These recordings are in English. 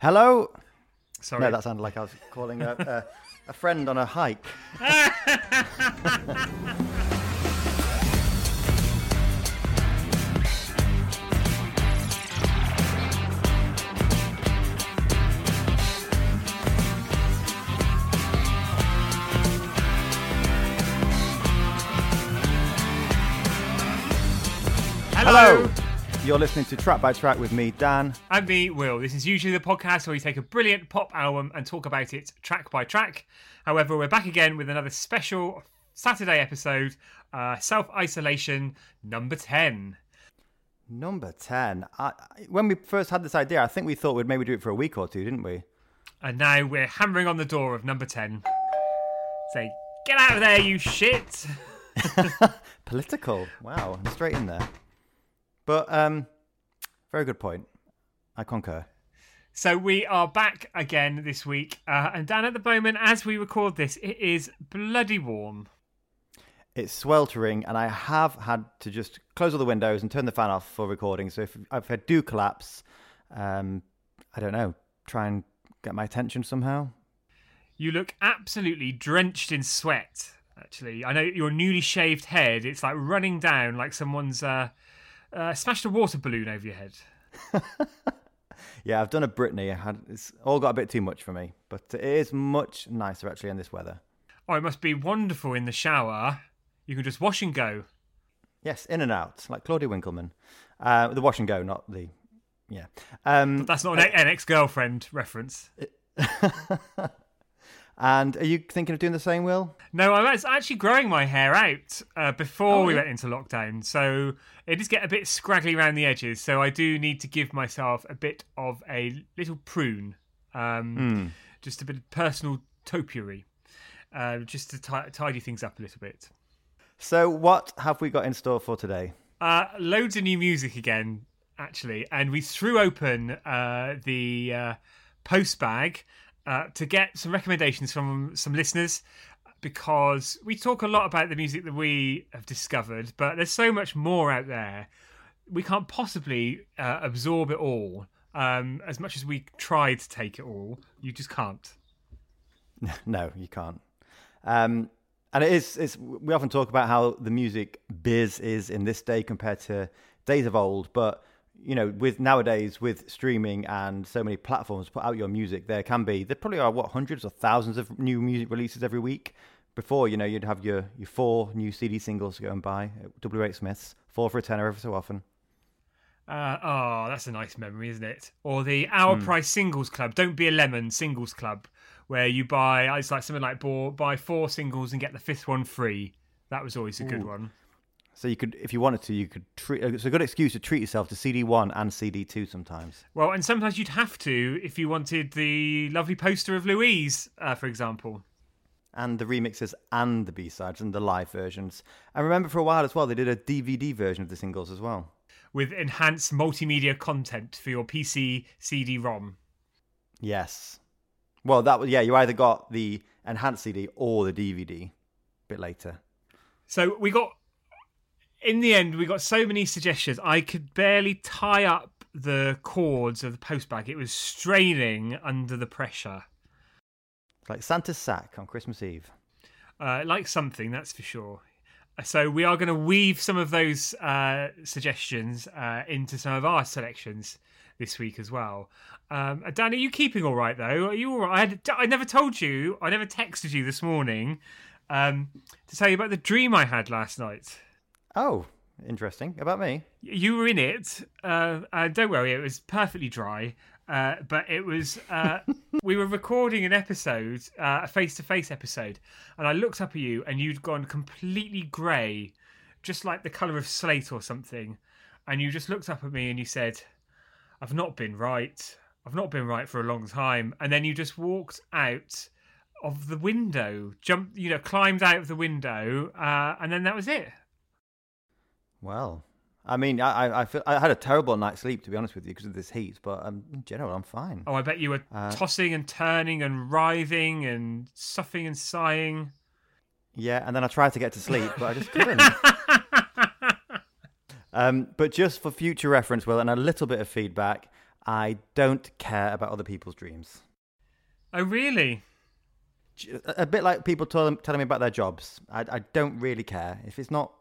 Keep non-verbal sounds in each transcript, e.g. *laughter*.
Hello. Sorry. No, that sounded like I was calling a, a, a friend on a hike. Hello. You're listening to Track by Track with me, Dan. I'm me, Will. This is usually the podcast where we take a brilliant pop album and talk about it track by track. However, we're back again with another special Saturday episode, uh, Self Isolation number 10. Number 10. I, when we first had this idea, I think we thought we'd maybe do it for a week or two, didn't we? And now we're hammering on the door of number 10. Say, get out of there, you shit! *laughs* Political. Wow, straight in there. But, um, very good point. I concur. So we are back again this week. Uh, and down at the moment, as we record this, it is bloody warm. It's sweltering, and I have had to just close all the windows and turn the fan off for recording. So if, if I do collapse, um, I don't know, try and get my attention somehow. You look absolutely drenched in sweat. Actually, I know your newly shaved head. It's like running down like someone's uh, uh, smashed a water balloon over your head. *laughs* Yeah, I've done a Britney. I had, it's all got a bit too much for me, but it is much nicer actually in this weather. Oh, it must be wonderful in the shower. You can just wash and go. Yes, in and out, like Claudia Winkleman. Uh, the wash and go, not the. Yeah. Um, That's not an, an ex-girlfriend reference. *laughs* and are you thinking of doing the same, Will? No, I was actually growing my hair out uh, before Oh, we yeah. went into lockdown, so it does get a bit scraggly around the edges. So I do need to give myself a bit of a little prune, um, Hmm. just a bit of personal topiary, uh, just to ti tidy things up a little bit. So, what have we got in store for today? Uh, loads of new music again, actually, and we threw open uh, the uh, post bag uh, to get some recommendations from some listeners because we talk a lot about the music that we have discovered, but there's so much more out there. We can't possibly uh, absorb it all. Um, as much as we try to take it all, you just can't. *laughs* No, you can't. Um, and it is. It's, we often talk about how the music biz is in this day compared to days of old. But you know, with nowadays with streaming and so many platforms put out your music, there can be there probably are what hundreds or thousands of new music releases every week. Before you know, you'd have your your four new CD singles to go and buy at WH Smiths, four for a tenner every so often. Uh, oh, that's a nice memory, isn't it? Or the Our Price Singles Club. Don't be a lemon Singles Club, where you buy it's like something like buy, buy four singles and get the fifth one free. That was always a good one. So you could, if you wanted to, you could treat. It's a good excuse to treat yourself to CD one and CD two sometimes. Well, and sometimes you'd have to if you wanted the lovely poster of Louise, uh, for example. and the remixes and the B-sides and the live versions. And remember for a while as well, they did a DVD version of the singles as well. With enhanced multimedia content for your PC CD-ROM. Yes. Well, that was yeah. You either got the enhanced CD or the DVD. A bit later. So we got, in the end, we got so many suggestions. I could barely tie up the cords of the postbag. It was straining under the pressure. Like Santa's sack on Christmas Eve. Uh, like something, that's for sure. So we are going to weave some of those uh, suggestions uh, into some of our selections this week as well. Um, uh, Dan, are you keeping all right though? Are you all right? I, had, I never told you. I never texted you this morning um, to tell you about the dream I had last night. Oh, interesting. About me. You were in it. Uh, uh, don't worry, it was perfectly dry. Uh, but it was. Uh, *laughs* we were recording an episode, uh, a face-to-face episode, and I looked up at you, and you'd gone completely grey, just like the colour of slate or something. And you just looked up at me and you said, "I've not been right. I've not been right for a long time." And then you just walked out of the window, jumped, you know, climbed out of the window, uh, and then that was it. Well, I mean, I I, I, feel, I had a terrible night's sleep to be honest with you because of this heat, but um, in general, I'm fine. Oh, I bet you were Uh, tossing and turning and writhing and soughing and sighing. Yeah, and then I tried to get to sleep, but I just *laughs* couldn't. Um, but just for future reference, Will, and a little bit of feedback, I don't care about other people's dreams. Oh, really? A bit like people tell, telling me about their jobs. I, I don't really care if it's not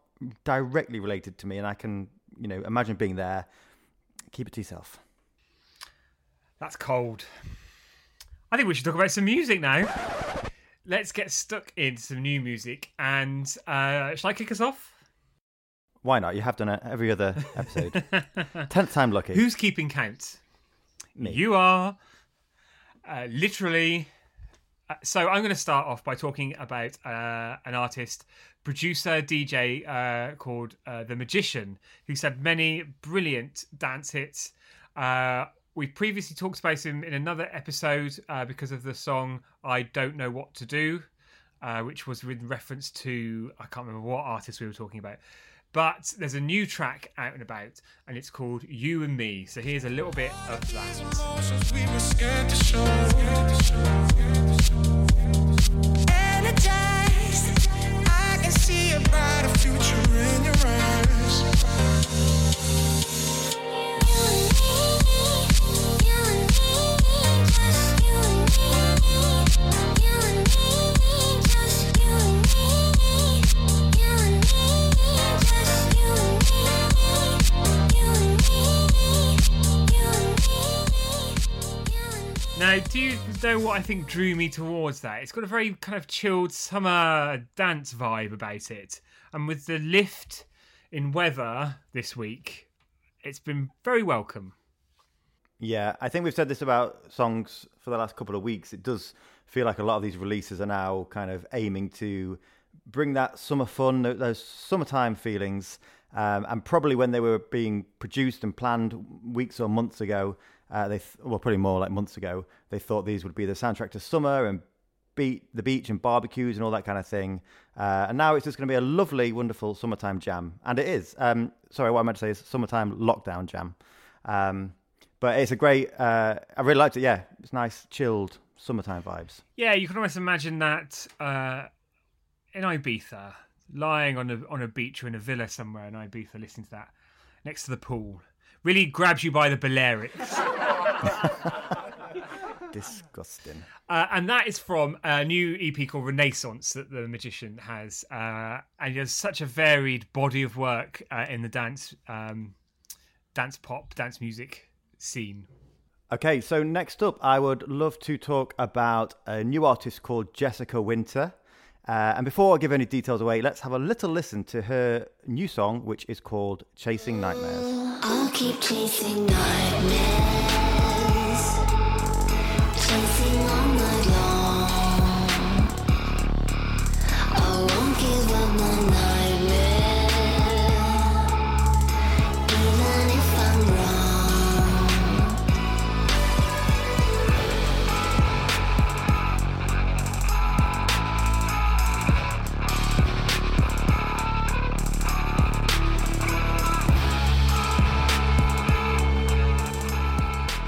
directly related to me, and I can, you know, imagine being there. Keep it to yourself. That's cold. I think we should talk about some music now. Let's get stuck in some new music, and uh, shall I kick us off? Why not? You have done it every other episode. *laughs* Tenth time lucky. Who's keeping count? Me. You are. Uh, literally. Uh, so I'm going to start off by talking about uh, an artist, producer, DJ uh, called uh, The Magician, who's had many brilliant dance hits. Uh, we previously talked about him in another episode uh, because of the song "I Don't Know What to Do," which was with reference to I can't remember what artist we were talking about. But there's a new track out and about, and it's called You and Me. So here's a little bit of that. Now, do you know what I think drew me towards that? It's got a very kind of chilled summer dance vibe about it. And with the lift in weather this week, it's been very welcome. Yeah, I think we've said this about songs for the last couple of weeks. It does feel like a lot of these releases are now kind of aiming to bring that summer fun, those summertime feelings. Um, and probably when they were being produced and planned weeks or months ago, uh, they th- well, probably more like months ago, they thought these would be the soundtrack to summer and beat the beach and barbecues and all that kind of thing. Uh, and now it's just going to be a lovely, wonderful summertime jam, and it is. Um, sorry, what I meant to say is summertime lockdown jam. Um, but it's a great. Uh, I really liked it. Yeah, it's nice, chilled summertime vibes. Yeah, you can almost imagine that uh, in Ibiza, lying on a on a beach or in a villa somewhere in Ibiza, listening to that next to the pool really grabs you by the Balearics. *laughs* Disgusting. Uh, and that is from a new EP called Renaissance that the magician has, uh, and he has such a varied body of work uh, in the dance, um, dance pop, dance music scene. Okay, so next up, I would love to talk about a new artist called Jessica Winter. Uh, and before I give any details away, let's have a little listen to her new song, which is called Chasing Nightmares. Keep chasing nightmares,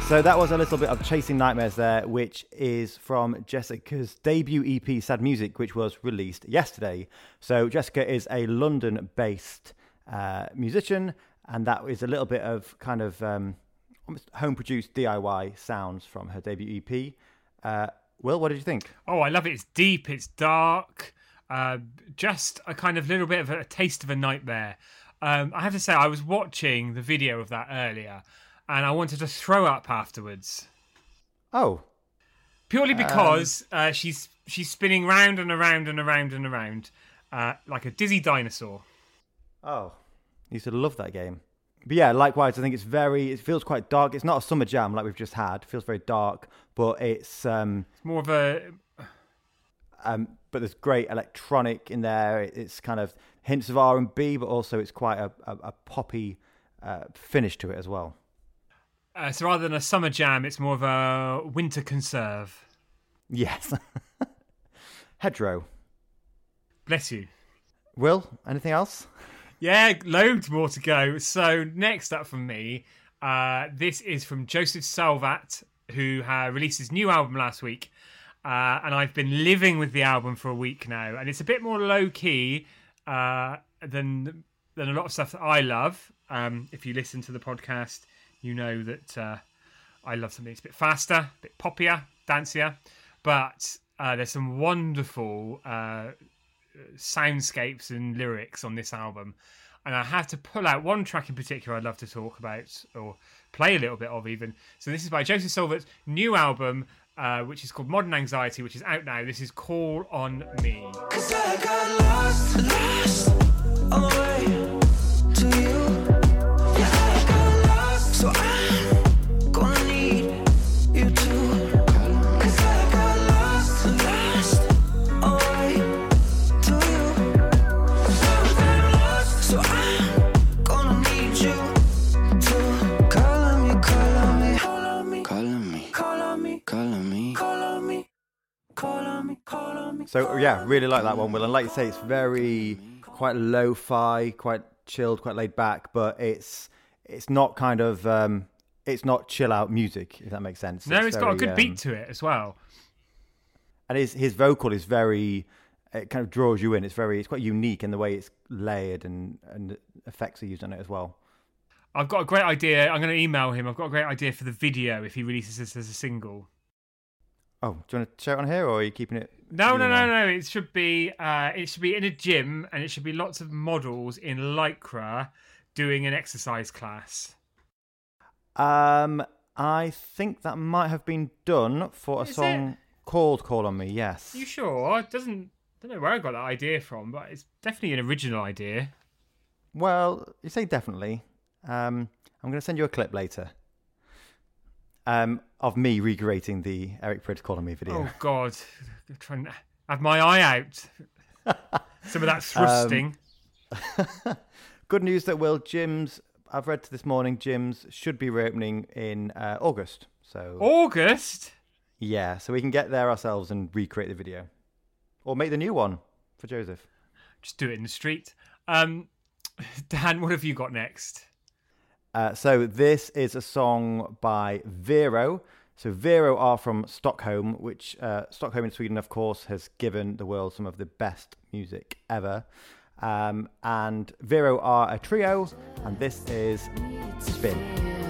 So that was a little bit of Chasing Nightmares there, which is from Jessica's debut EP, Sad Music, which was released yesterday. So Jessica is a London based uh, musician, and that is a little bit of kind of um, home produced DIY sounds from her debut EP. Uh, Will, what did you think? Oh, I love it. It's deep, it's dark, uh, just a kind of little bit of a, taste of a nightmare. Um, I have to say, I was watching the video of that earlier and I wanted to throw up afterwards. Oh, purely because um, uh, she's she's spinning round and around and around and around uh, like a dizzy dinosaur. Oh, you used to love that game. But yeah, likewise, I think it's very. It feels quite dark. It's not a summer jam like we've just had. It feels very dark, but it's um, it's more of a. Um, but there's great electronic in there. It's kind of hints of R and B, but also it's quite a, a, a poppy uh, finish to it as well. Uh, so rather than a summer jam, it's more of a winter conserve. Yes. *laughs* Hedgerow. Bless you. Will, anything else? Yeah, loads more to go. So next up from me, uh, this is from Josef Salvat, who uh, released his new album last week. Uh, and I've been living with the album for a week now, and it's a bit more low key uh, than than a lot of stuff that I love. Um, if you listen to the podcast, you know that uh, I love something that's a bit faster, a bit poppier, dancier, but uh, there's some wonderful uh, soundscapes and lyrics on this album. And I have to pull out one track in particular I'd love to talk about or play a little bit of even. So this is by Josef Salvat's new album, uh, which is called Modern Anxiety, which is out now. This is Call on Me. So yeah, really like that one, Will. And like you say, it's very quite lo-fi, quite chilled, quite laid back, but it's it's not kind of um, it's not chill out music, if that makes sense. No, it's got a good um, beat to it as well. and his his vocal is very it kind of draws you in. It's very it's quite unique in the way it's layered and and effects are used on it as well. I've got a great idea. I'm going to email him. I've got a great idea for the video if he releases this as a single. Oh, do you want to share it on here, or are you keeping it? No, no, no, no. It should be uh, it should be in a gym, and it should be lots of models in lycra doing an exercise class. Um, I think that might have been done for a Is song called "Call on Me." Yes. Are you sure? It doesn't. don't know where I got that idea from, but it's definitely an original idea. Well, you say definitely. Um, I'm going to send you a clip later. Um, of me recreating the Eric Prydz "Call on Me" video. Oh God, I'm trying to have my eye out. *laughs* Some of that thrusting. *laughs* Good news that Will gyms. I've read to this morning. Gyms should be reopening in uh, August. So August. yeah, so we can get there ourselves and recreate the video, or make the new one for Josef. Just do it in the street. Um, *laughs* Dan, what have you got next? Uh, so this is a song by Vero. So Vero are from Stockholm, which uh, Stockholm in Sweden, of course, has given the world some of the best music ever. Um, and Vero are a trio, and this is Spin.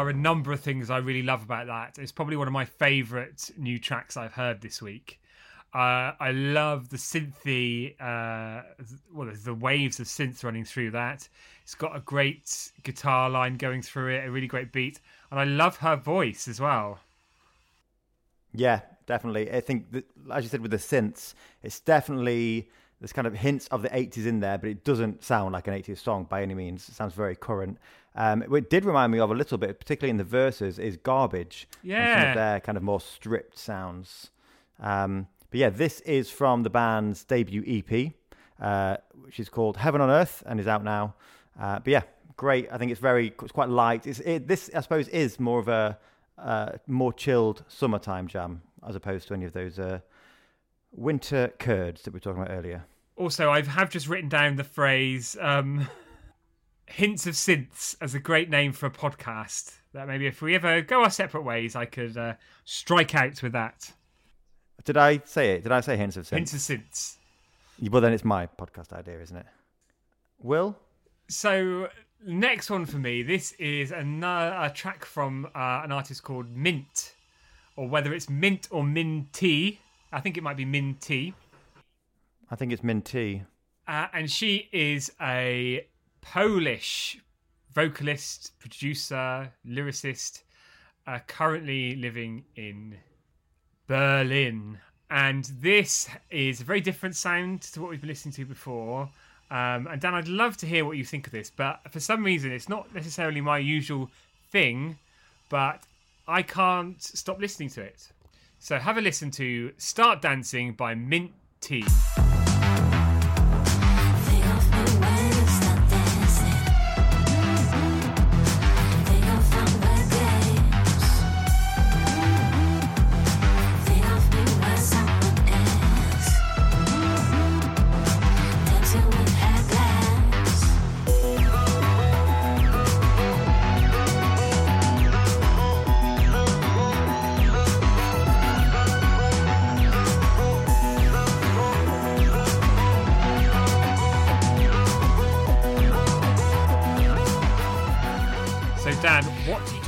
Are a number of things I really love about that. It's probably one of my favourite new tracks I've heard this week. Uh, I love the synthy, uh, well, the waves of synth running through that. It's got a great guitar line going through it, a really great beat, and I love her voice as well. Yeah, definitely. I think, that, as you said with the synths, it's definitely there's kind of hints of the 80s in there, but it doesn't sound like an 80s song by any means. It sounds very current. Um, what it did remind me of a little bit, particularly in the verses, is Garbage. and some Yeah. of their kind of more stripped sounds. Um, but yeah, this is from the band's debut EP, uh, which is called Heaven on Earth and is out now. Uh, but yeah, great. I think it's very, it's quite light. It's, it, this, I suppose, is more of a uh, more chilled summertime jam as opposed to any of those uh, winter curds that we were talking about earlier. Also, I have just written down the phrase um, *laughs* "hints of synths" as a great name for a podcast. That maybe if we ever go our separate ways, I could uh, strike out with that. Did I say it? Did I say hints of Synths? Hints of synths. Well, then it's my podcast idea, isn't it? Will? So next one for me, this is another a track from uh, an artist called Mint, or whether it's Mint or Minty. I think it might be Minty. I think it's Minty. Uh, and she is a Polish vocalist, producer, lyricist, uh, currently living in Berlin. And this is a very different sound to what we've been listening to before. Um, and Dan, I'd love to hear what you think of this, but for some reason, it's not necessarily my usual thing, but I can't stop listening to it. So have a listen to Start Dancing by Mint T.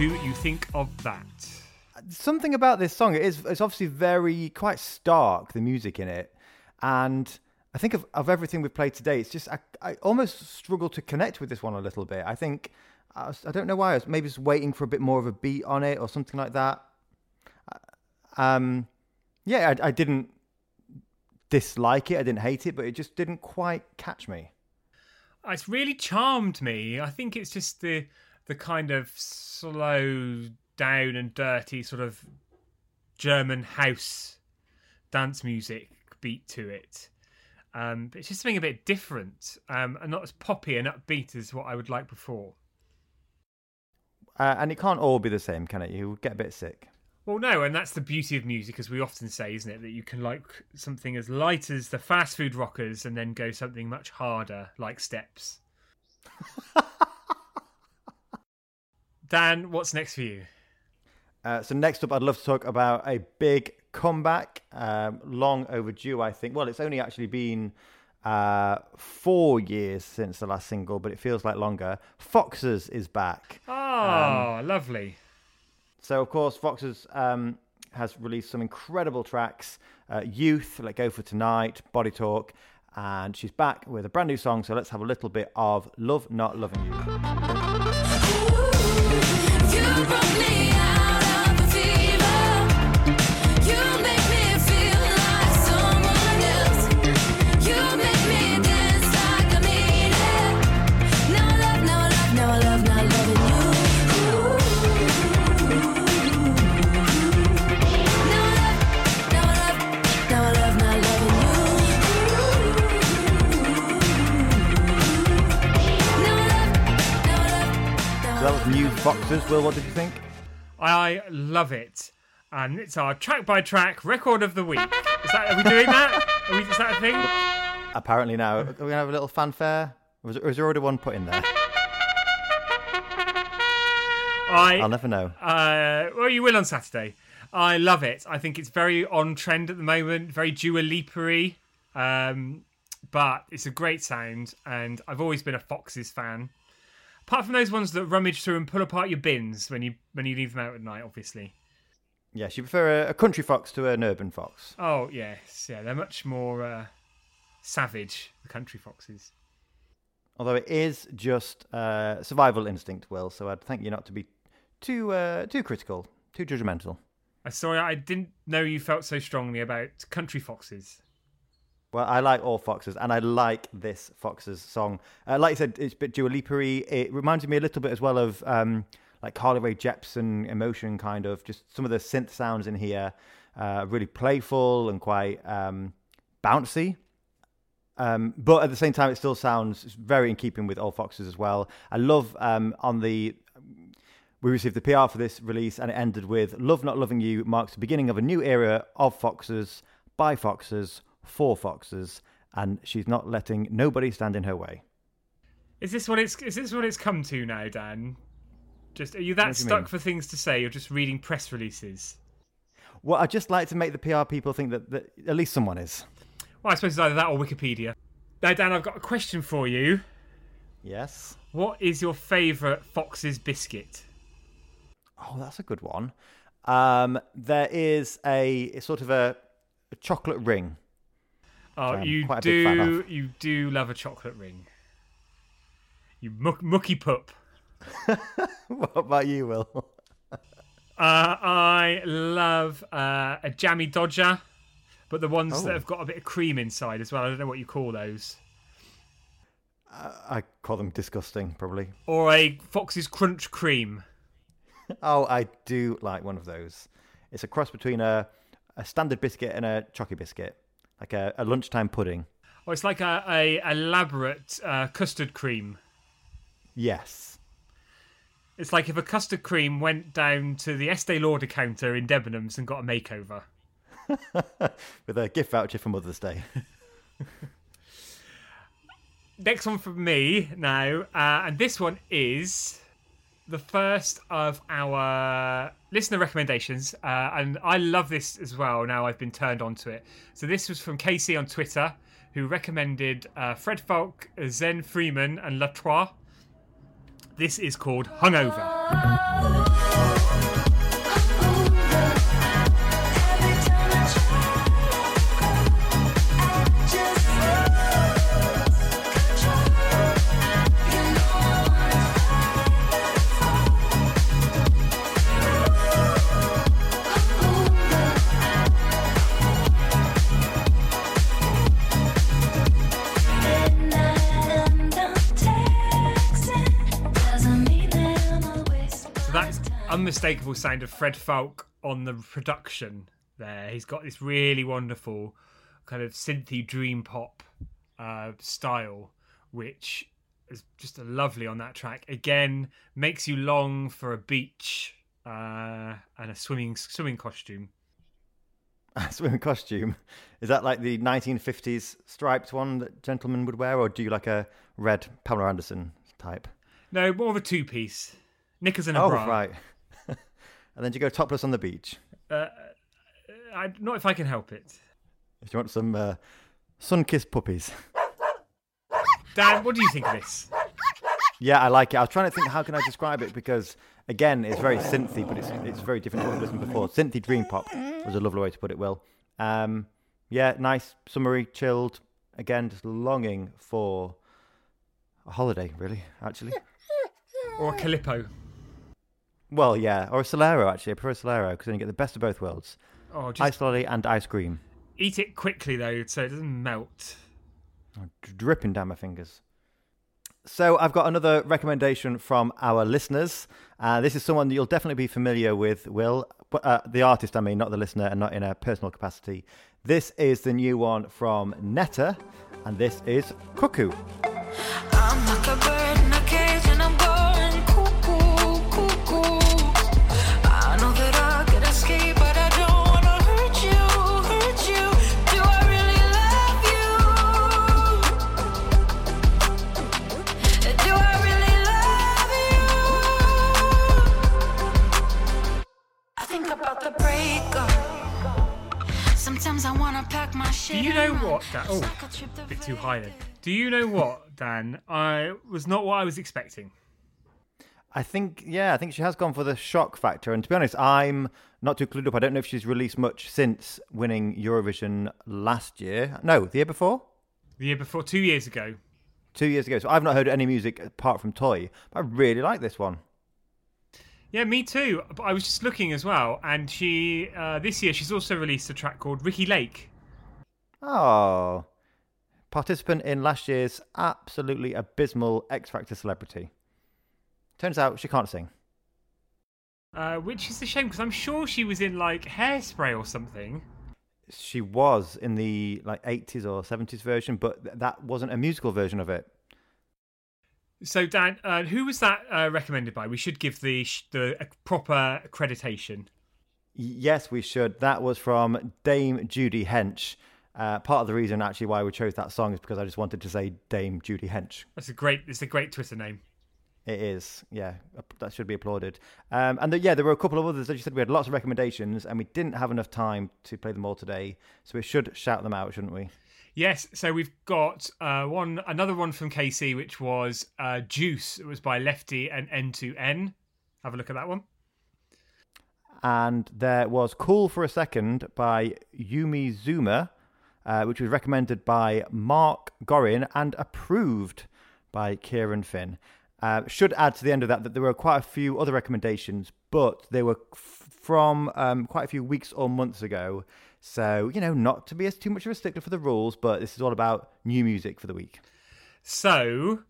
do you think of that? something about this song. It is. It's obviously very quite stark. The music in it, and I think of, of everything we've played today, it's just I, I almost struggle to connect with this one a little bit. I think I, was, I don't know why. I was maybe just waiting for a bit more of a beat on it or something like that. Um, yeah, I, I didn't dislike it. I didn't hate it, but it just didn't quite catch me. It's really charmed me. I think it's just the the kind of slow down and dirty sort of German house dance music beat to it. Um, but it's just something a bit different um, and not as poppy and upbeat as what I would like before. Uh, and it can't all be the same, can it? You get a bit sick. Well, no, and that's the beauty of music, as we often say, isn't it? That you can like something as light as the fast food rockers and then go something much harder, like steps. *laughs* Dan, what's next for you? Uh, so next up, I'd love to talk about a big comeback, um, long overdue. I think. Well, it's only actually been uh, four years since the last single, but it feels like longer. Foxes is back. Oh, um, lovely. So of course, Foxes um, has released some incredible tracks: uh, "Youth," "Let Go for Tonight," "Body Talk," and she's back with a brand new song. So let's have a little bit of "Love Not Loving You." You new Foxes. Will, what did you think? I love it. And it's our track by track record of the week. Is that, are we doing that? Are we, is that a thing? Apparently now. Are we going to have a little fanfare? Or was, was there already one put in there? I, I'll never know. Uh, well, you will on Saturday. I love it. I think it's very on trend at the moment, very Dua um, but it's a great sound, and I've always been a Foxes fan. Apart from those ones that rummage through and pull apart your bins when you when you leave them out at night, obviously. Yes, you prefer a, a country fox to an urban fox. Oh yes, yeah, they're much more uh, savage. The country foxes. Although it is just uh, survival instinct, Will. So I'd thank you not to be too uh, too critical, too judgmental. I sorry, I didn't know you felt so strongly about country foxes. Well, I like all Foxes, and I like this Foxes song. Uh, like I said, it's a bit Dua lipa It reminds me a little bit as well of um, like Carly Rae Jepsen emotion, kind of. Just some of the synth sounds in here, uh, really playful and quite um, bouncy. Um, but at the same time, it still sounds very in keeping with All Foxes as well. I love um, on the we received the PR for this release, and it ended with "Love Not Loving You" marks the beginning of a new era of Foxes by Foxes four foxes, and she's not letting nobody stand in her way. Is this what it's is this what it's come to now, Dan? Just are you that stuck you for things to say? You're just reading press releases. Well, I just like to make the PR people think that, that at least someone is. Well, I suppose it's either that or Wikipedia. Now, Dan, I've got a question for you. Yes. What is your favourite Fox's biscuit? Oh, that's a good one. Um, there is a sort of a, a chocolate ring Oh, you do. You do love a chocolate ring. You muck, mucky pup. *laughs* what about you, Will? *laughs* uh, I love uh, a jammy dodger, but the ones oh. that have got a bit of cream inside as well. I don't know what you call those. Uh, I call them disgusting, probably. Or a Fox's Crunch Cream. *laughs* oh, I do like one of those. It's a cross between a, a standard biscuit and a chocky biscuit like a, a lunchtime pudding. Oh, it's like a, a elaborate uh, custard cream. Yes. It's like if a custard cream went down to the Estee Lauder counter in Debenhams and got a makeover. *laughs* With a gift voucher for Mother's Day. *laughs* Next one from me now, uh, and this one is the first of our listener recommendations, uh, and I love this as well. Now I've been turned onto it. So this was from Casey on Twitter, who recommended uh, Fred Falke, Zen Freeman, and La Trois. This is called Hungover. So that's unmistakable sound of Fred Falke on the production there. He's got this really wonderful kind of synthy dream pop uh, style, which is just a lovely on that track. Again, makes you long for a beach uh, and a swimming swimming costume. A *laughs* swimming costume. Is that like the 1950s striped one that gentlemen would wear, or do you like a red Pamela Anderson type? No, more of a two piece. Knickers and a Oh, bra. right. *laughs* and then do you go topless on the beach? Uh, I, not if I can help it. If you want some uh, sun-kissed puppies. Dan, what do you think of this? Yeah, I like it. I was trying to think how can I describe it because again, it's very synthy, but it's it's very different to what I've listened before. Synthy dream pop was a lovely way to put it. Will, um, yeah, nice, summery, chilled. Again, just longing for a holiday. Really, actually. Or a Calippo? Well, yeah, or a Solero. Actually, I prefer a Solero because then you get the best of both worlds: Oh, just ice lolly and ice cream, eat it quickly though, so it doesn't melt. dripping down my fingers. So I've got another recommendation from our listeners. Uh, this is someone that you'll definitely be familiar with, Will. But, uh, the artist, I mean, not the listener, and not in a personal capacity. This is the new one from Netta, and this is Cuckoo. I'm like a bird Do you know what? Dan? Oh, Like a a bit too high then. Do you know what, Dan? I was not what I was expecting. I think, yeah, I think she has gone for the shock factor. And to be honest, I'm not too clued up. I don't know if she's released much since winning Eurovision last year. No, the year before? The year before, two years ago. Two years ago. So I've not heard any music apart from Toy. But I really like this one. Yeah, me too. But I was just looking as well, and she uh, this year she's also released a track called Ricki Lake. Oh, participant in last year's absolutely abysmal X Factor celebrity. Turns out she can't sing. Uh, which is a shame because I'm sure she was in like Hairspray or something. She was in the like 80s or 70s version, but th- that wasn't a musical version of it. So Dan, uh, who was that uh, recommended by? We should give the sh- the proper accreditation. Yes, we should. That was from Dame Judy Hench. Uh, part of the reason actually why we chose that song is because I just wanted to say Dame Judy Hench. That's a great. It's a great Twitter name. It is, yeah. That should be applauded. Um, and the, yeah, there were a couple of others. As you said, we had lots of recommendations, and we didn't have enough time to play them all today. So we should shout them out, shouldn't we? Yes, so we've got uh, one, another one from Casey, which was uh, Juice. It was by Lefty and N2N. Have a look at that one. And there was Cool for a Second by Yumi Zouma, uh, which was recommended by Mark Gorin and approved by Kieran Finn. Uh, should add to the end of that that there were quite a few other recommendations, but they were f- from um, quite a few weeks or months ago. So, you know, not to be as too much of a stickler for the rules, but this is all about new music for the week. So,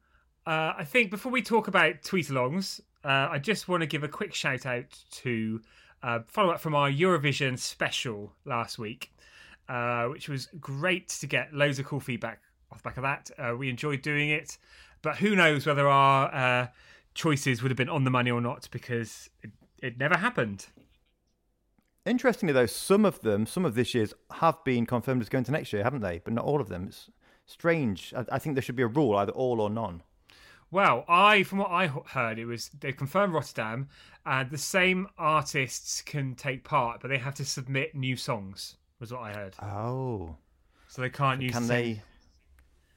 uh, I think before we talk about tweet alongs, uh, I just want to give a quick shout out to uh, follow up from our Eurovision special last week, uh, which was great to get loads of cool feedback off the back of that. Uh, we enjoyed doing it, but who knows whether our uh, choices would have been on the money or not because it, it never happened. Interestingly, though, some of them, some of this year's, have been confirmed as going to next year, haven't they? But not all of them. It's strange. I, I think there should be a rule, either all or none. Well, I from what I heard, it was they confirmed Rotterdam, and the same artists can take part, but they have to submit new songs. Was what I heard. Oh, So they can't use. can they?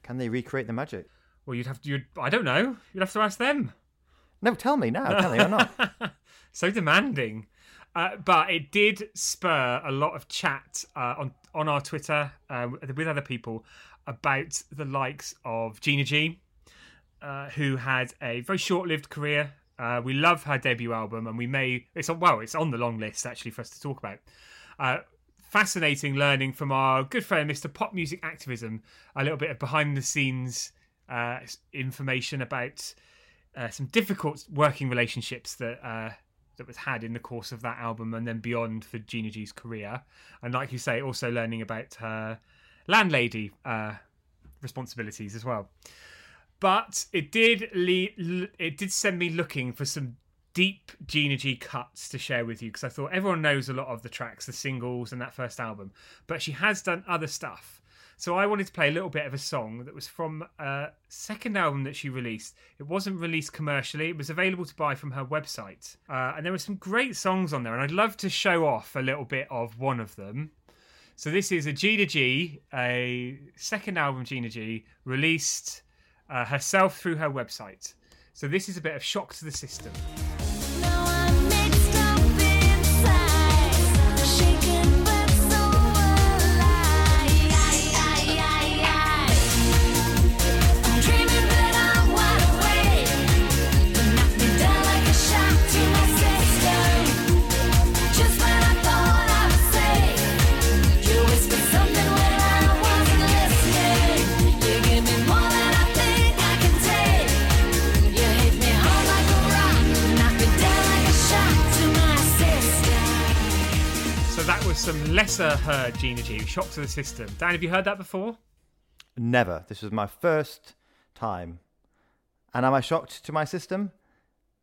Can they recreate the magic? Well, you'd have to. You'd, I don't know. You'd have to ask them. No, tell me now. Tell me or not. *laughs* so demanding. Uh, but it did spur a lot of chat uh, on on our Twitter uh, with other people about the likes of Gina G, uh, who had a very short-lived career. Uh, we love her debut album, and we may it's on well, it's on the long list actually for us to talk about. Fascinating learning from our good friend Mr. Pop Music Activism, a little bit of behind-the-scenes uh, information about uh, some difficult working relationships that uh, that was had in the course of that album and then beyond for Gina G's career. And like you say, also learning about her landlady uh, responsibilities as well. But it did lead, it did send me looking for some deep Gina G cuts to share with you because I thought everyone knows a lot of the tracks, the singles, and that first album, but she has done other stuff. So I wanted to play a little bit of a song that was from a second album that she released. It wasn't released commercially; it was available to buy from her website, uh, and there were some great songs on there. And I'd love to show off a little bit of one of them. So this is a Gina G, a second album Gina G, released uh, herself through her website. So this is a bit of shock to the system. Heard Gina G, shock to the system. Dan, have you heard that before? Never. This was my first time. And am I shocked to my system?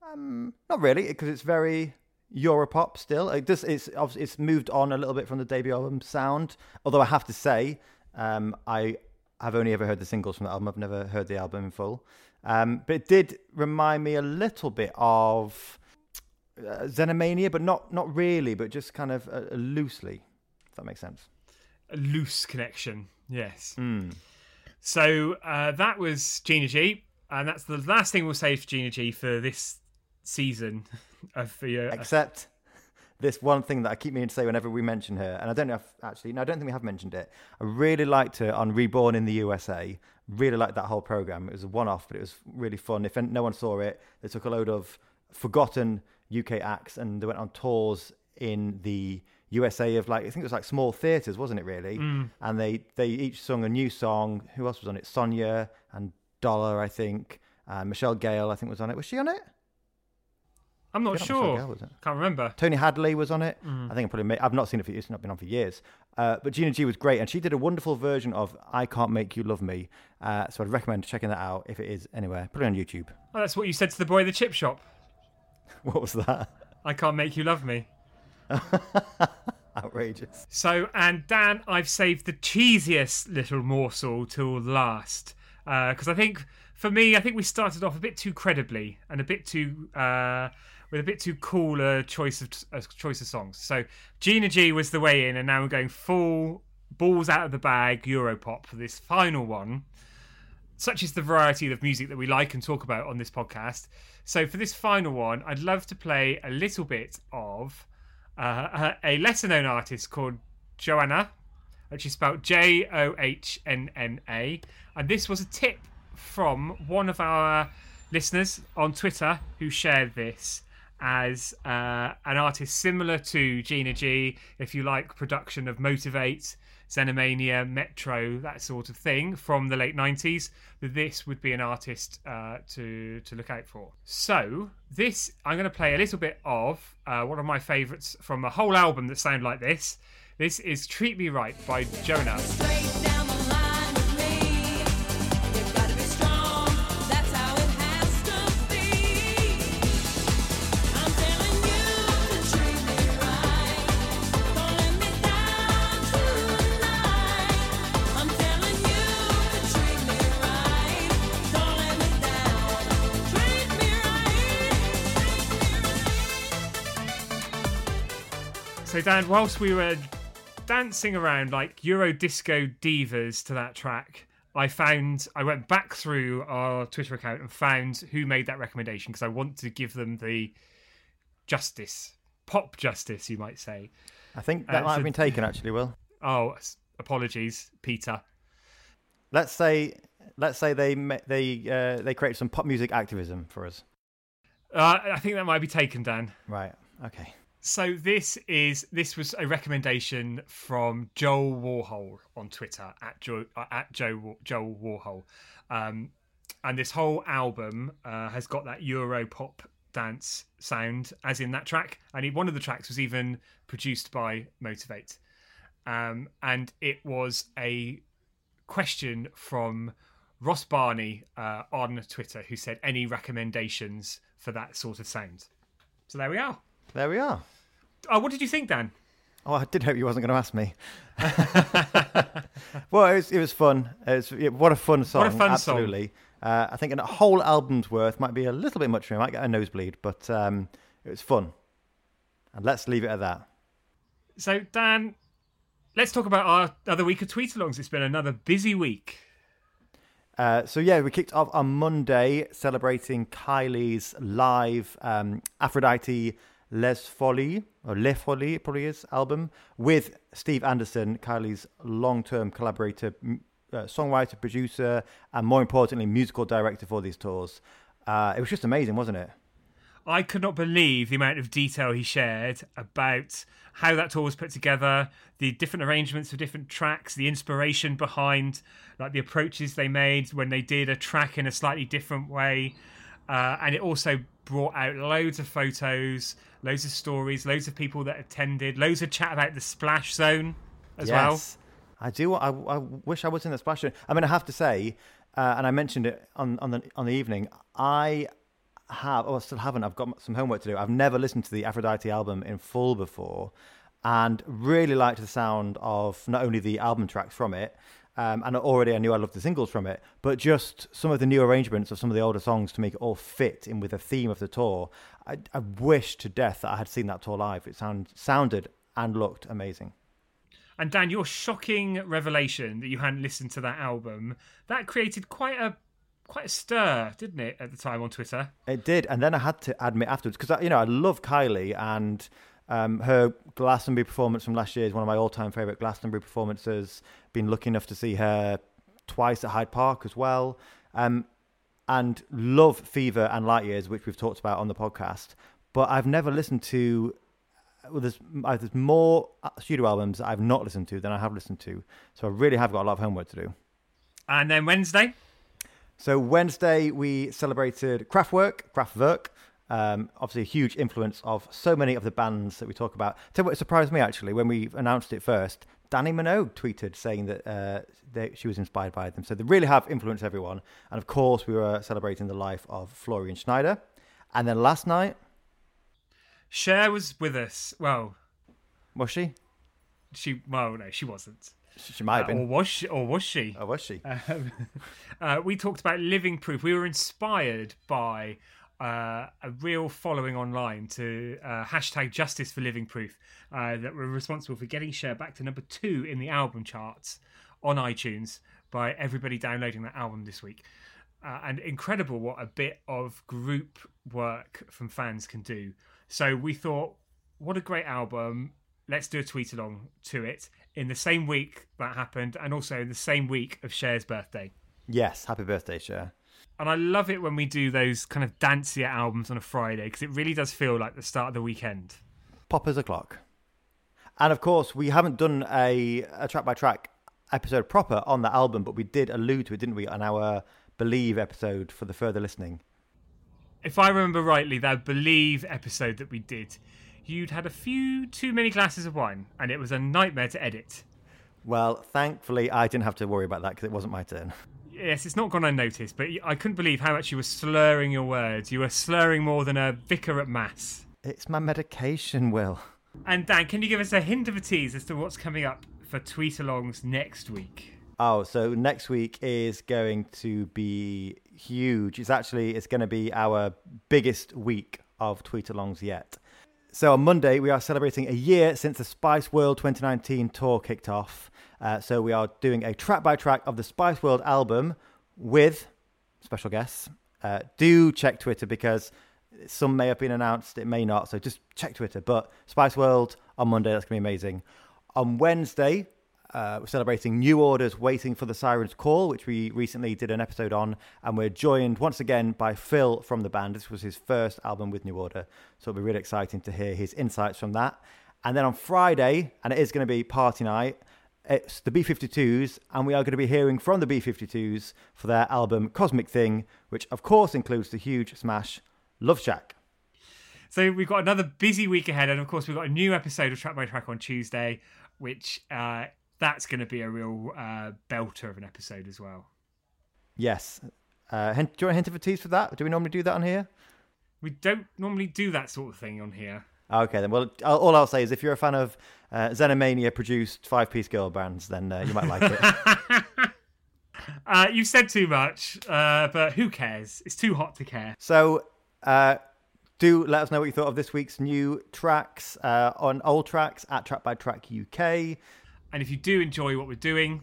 Um, not really, because it's very Europop still. It it's it's moved on a little bit from the debut album sound. Although I have to say, um, I have only ever heard the singles from the album. I've never heard the album in full. Um, but it did remind me a little bit of uh, Xenomania, but not not really, but just kind of uh, loosely. If that makes sense. A loose connection, yes. So uh, that was Gina G, and that's the last thing we'll say for Gina G for this season *laughs* of the. Uh, Except this one thing that I keep meaning to say whenever we mention her, and I don't know if actually, no, I don't think we have mentioned it. I really liked her on Reborn in the USA. Really liked that whole program. It was a one-off, but it was really fun. If no one saw it, they took a load of forgotten UK acts and they went on tours in the USA of like I think it was like small theaters, wasn't it? Really, and they they each sung a new song. Who else was on it? Sonia and Dollar, I think. Uh, Michelle Gayle, I think, was on it. Was she on it? I'm not not sure. Gayle? Can't remember. Tony Hadley was on it. I think I probably made, I've not seen it for years. It's not been on for years. Uh, but Gina G was great, and she did a wonderful version of "I Can't Make You Love Me." Uh, so I'd recommend checking that out if it is anywhere. Put it on YouTube. Oh, that's what you said to the boy at the chip shop. *laughs* What was that? I can't make you love me. *laughs* Outrageous. So, and Dan, I've saved the cheesiest little morsel till last because I think, for me, I think we started off a bit too credibly and a bit too uh, with a bit too cool a choice of uh, choice of songs. So, Gina G was the way in, and now we're going full balls out of the bag Europop for this final one. Such is the variety of music that we like and talk about on this podcast. So, for this final one, I'd love to play a little bit of uh, a lesser known artist called Joanna, which is spelled J O H N N A. And this was a tip from one of our listeners on Twitter who shared this as uh, an artist similar to Gina G, if you like production of Motiv8, Xenomania, Metro, that sort of thing from the late 90s, this would be an artist uh, to, to look out for. So, this, I'm going to play a little bit of uh, one of my favourites from a whole album that sound like this. This is Treat Me Right by Johnna. Dan, whilst we were dancing around like Euro disco divas to that track, I found I went back through our Twitter account and found who made that recommendation because I want to give them the justice, pop justice, you might say. I think that Uh, might so- have been taken actually. Will Oh, apologies, Peter. let's say let's say they they uh, they created some pop music activism for us. Uh, I think that might be taken, Dan. Right. Okay. So this is this was a recommendation from Joel Warhol on Twitter at Joe at Joe Joel Warhol, um, and this whole album uh, has got that Euro pop dance sound, as in that track. And he, one of the tracks was even produced by Motiv8, um, and it was a question from Ross Barney uh, on Twitter, who said any recommendations for that sort of sound. So there we are. There we are. Oh, what did you think, Dan? Oh, I did hope you wasn't going to ask me. *laughs* well, it was, it was fun. It was, it- what a fun song. What a fun song. Absolutely. Uh, I think a whole album's worth might be a little bit much for me. I might get a nosebleed, but um, it was fun. And let's leave it at that. So, Dan, let's talk about our other week of tweet alongs. It's been another busy week. Uh, so yeah, we kicked off on Monday celebrating Kylie's live um, Aphrodite Les Folies or Les Folies it probably is album with Steve Anderson, Kylie's long-term collaborator, uh, songwriter, producer, and more importantly, musical director for these tours. Uh, it was just amazing, wasn't it? I could not believe the amount of detail he shared about how that tour was put together, the different arrangements for different tracks, the inspiration behind like the approaches they made when they did a track in a slightly different way. Uh, and it also brought out loads of photos, loads of stories, loads of people that attended, loads of chat about the splash zone as well. Yes. I do. I, I wish I was in the splash. zone. I mean, I have to say, uh, and I mentioned it on, on the on the evening. I have, or still haven't. I've got some homework to do. I've never listened to the Aphrodite album in full before, and really liked the sound of not only the album tracks from it. Um, and already I knew I loved the singles from it, but just some of the new arrangements of some of the older songs to make it all fit in with the theme of the tour. I, I wish to death that I had seen that tour live. It sound, sounded and looked amazing. And Dan, your shocking revelation that you hadn't listened to that album, that created quite a quite a stir, didn't it, at the time on Twitter? It did, and then I had to admit afterwards because you know I love Kylie and um, her Glastonbury performance from last year is one of my all-time favorite Glastonbury performances. Been lucky enough to see her twice at Hyde Park as well, um, and love Fever and Light Years, which we've talked about on the podcast. But I've never listened to. Well, there's, uh, there's more studio albums I've not listened to than I have listened to, so I really have got a lot of homework to do. And then Wednesday, So Wednesday we celebrated Kraftwerk, Kraftwerk. Um, obviously, a huge influence of so many of the bands that we talk about. Tell you what surprised me actually when we announced it first. Dannii Minogue tweeted saying that uh, they, she was inspired by them. So they really have influenced everyone. And of course, we were celebrating the life of Florian Schneider. And then last night, Cher was with us. Well, was she? she well no, she wasn't. She, might have Uh, or been. was she? Or was she? Oh, was she? Um, *laughs* uh, we talked about living proof. We were inspired by uh, a real following online to uh, hashtag Justice for Living Proof uh, that were responsible for getting Cher back to number two in the album charts on iTunes by everybody downloading that album this week. Uh, and incredible what a bit of group work from fans can do. So we thought, what a great album. Let's do a tweet along to it in the same week that happened, and also in the same week of Cher's birthday. yes. Happy birthday, Cher. And I love it when we do those kind of dancier albums on a Friday because it really does feel like the start of the weekend. Pop as a clock. And of course, we haven't done a, a track by track episode proper on the album, but we did allude to it, didn't we, on our Believe episode for the further listening. If I remember rightly, that Believe episode that we did, you'd had a few too many glasses of wine, and it was a nightmare to edit. Well, thankfully, I didn't have to worry about that because it wasn't my turn. *laughs* Yes, it's not gone unnoticed, but I couldn't believe how much you were slurring your words. You were slurring more than a vicar at mass. It's my medication, Will. And Dan, can you give us a hint of a tease as to what's coming up for tweet alongs next week? Oh, so next week is going to be huge. It's actually it's going to be our biggest week of tweet alongs yet. So on Monday, we are celebrating a year since the Spice World 2019 tour kicked off. Uh, so we are doing a track by track of the Spice World album with special guests. Uh, do check Twitter because some may have been announced, it may not. So just check Twitter. But Spice World on Monday, that's going to be amazing. On Wednesday, uh, we're celebrating New Order's Waiting for the Siren's Call, which we recently did an episode on. And we're joined once again by Phil from the band. This was his first album with New Order. So it'll be really exciting to hear his insights from that. And then on Friday, and it is going to be party night, it's the B 52s, and we are going to be hearing from the B 52s for their album Cosmic Thing, which of course includes the huge smash Love Shack. So we've got another busy week ahead, and of course we've got a new episode of Track by Track on Tuesday, which uh, that's going to be a real uh, belter of an episode as well. Yes. Uh, do you want a hint of a tease for that? Do we normally do that on here? We don't normally do that sort of thing on here. Okay, then. Well, all I'll say is if you're a fan of uh, Xenomania produced five piece girl bands, then uh, you might like it. *laughs* Uh, you've said too much, uh, but who cares? It's too hot to care. so, uh, do let us know what you thought of this week's new tracks uh, on old tracks at Track by Track UK. And if you do enjoy what we're doing,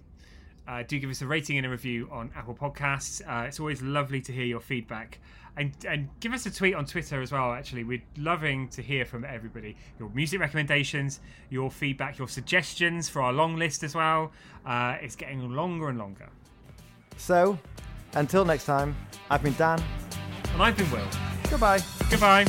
uh, do give us a rating and a review on Apple Podcasts. Uh, it's always lovely to hear your feedback. And, and give us a tweet on Twitter as well, actually. We're loving to hear from everybody. Your music recommendations, your feedback, your suggestions for our long list as well. Uh, it's getting longer and longer. So, until next time, I've been Dan. And I've been Will. Goodbye. Goodbye.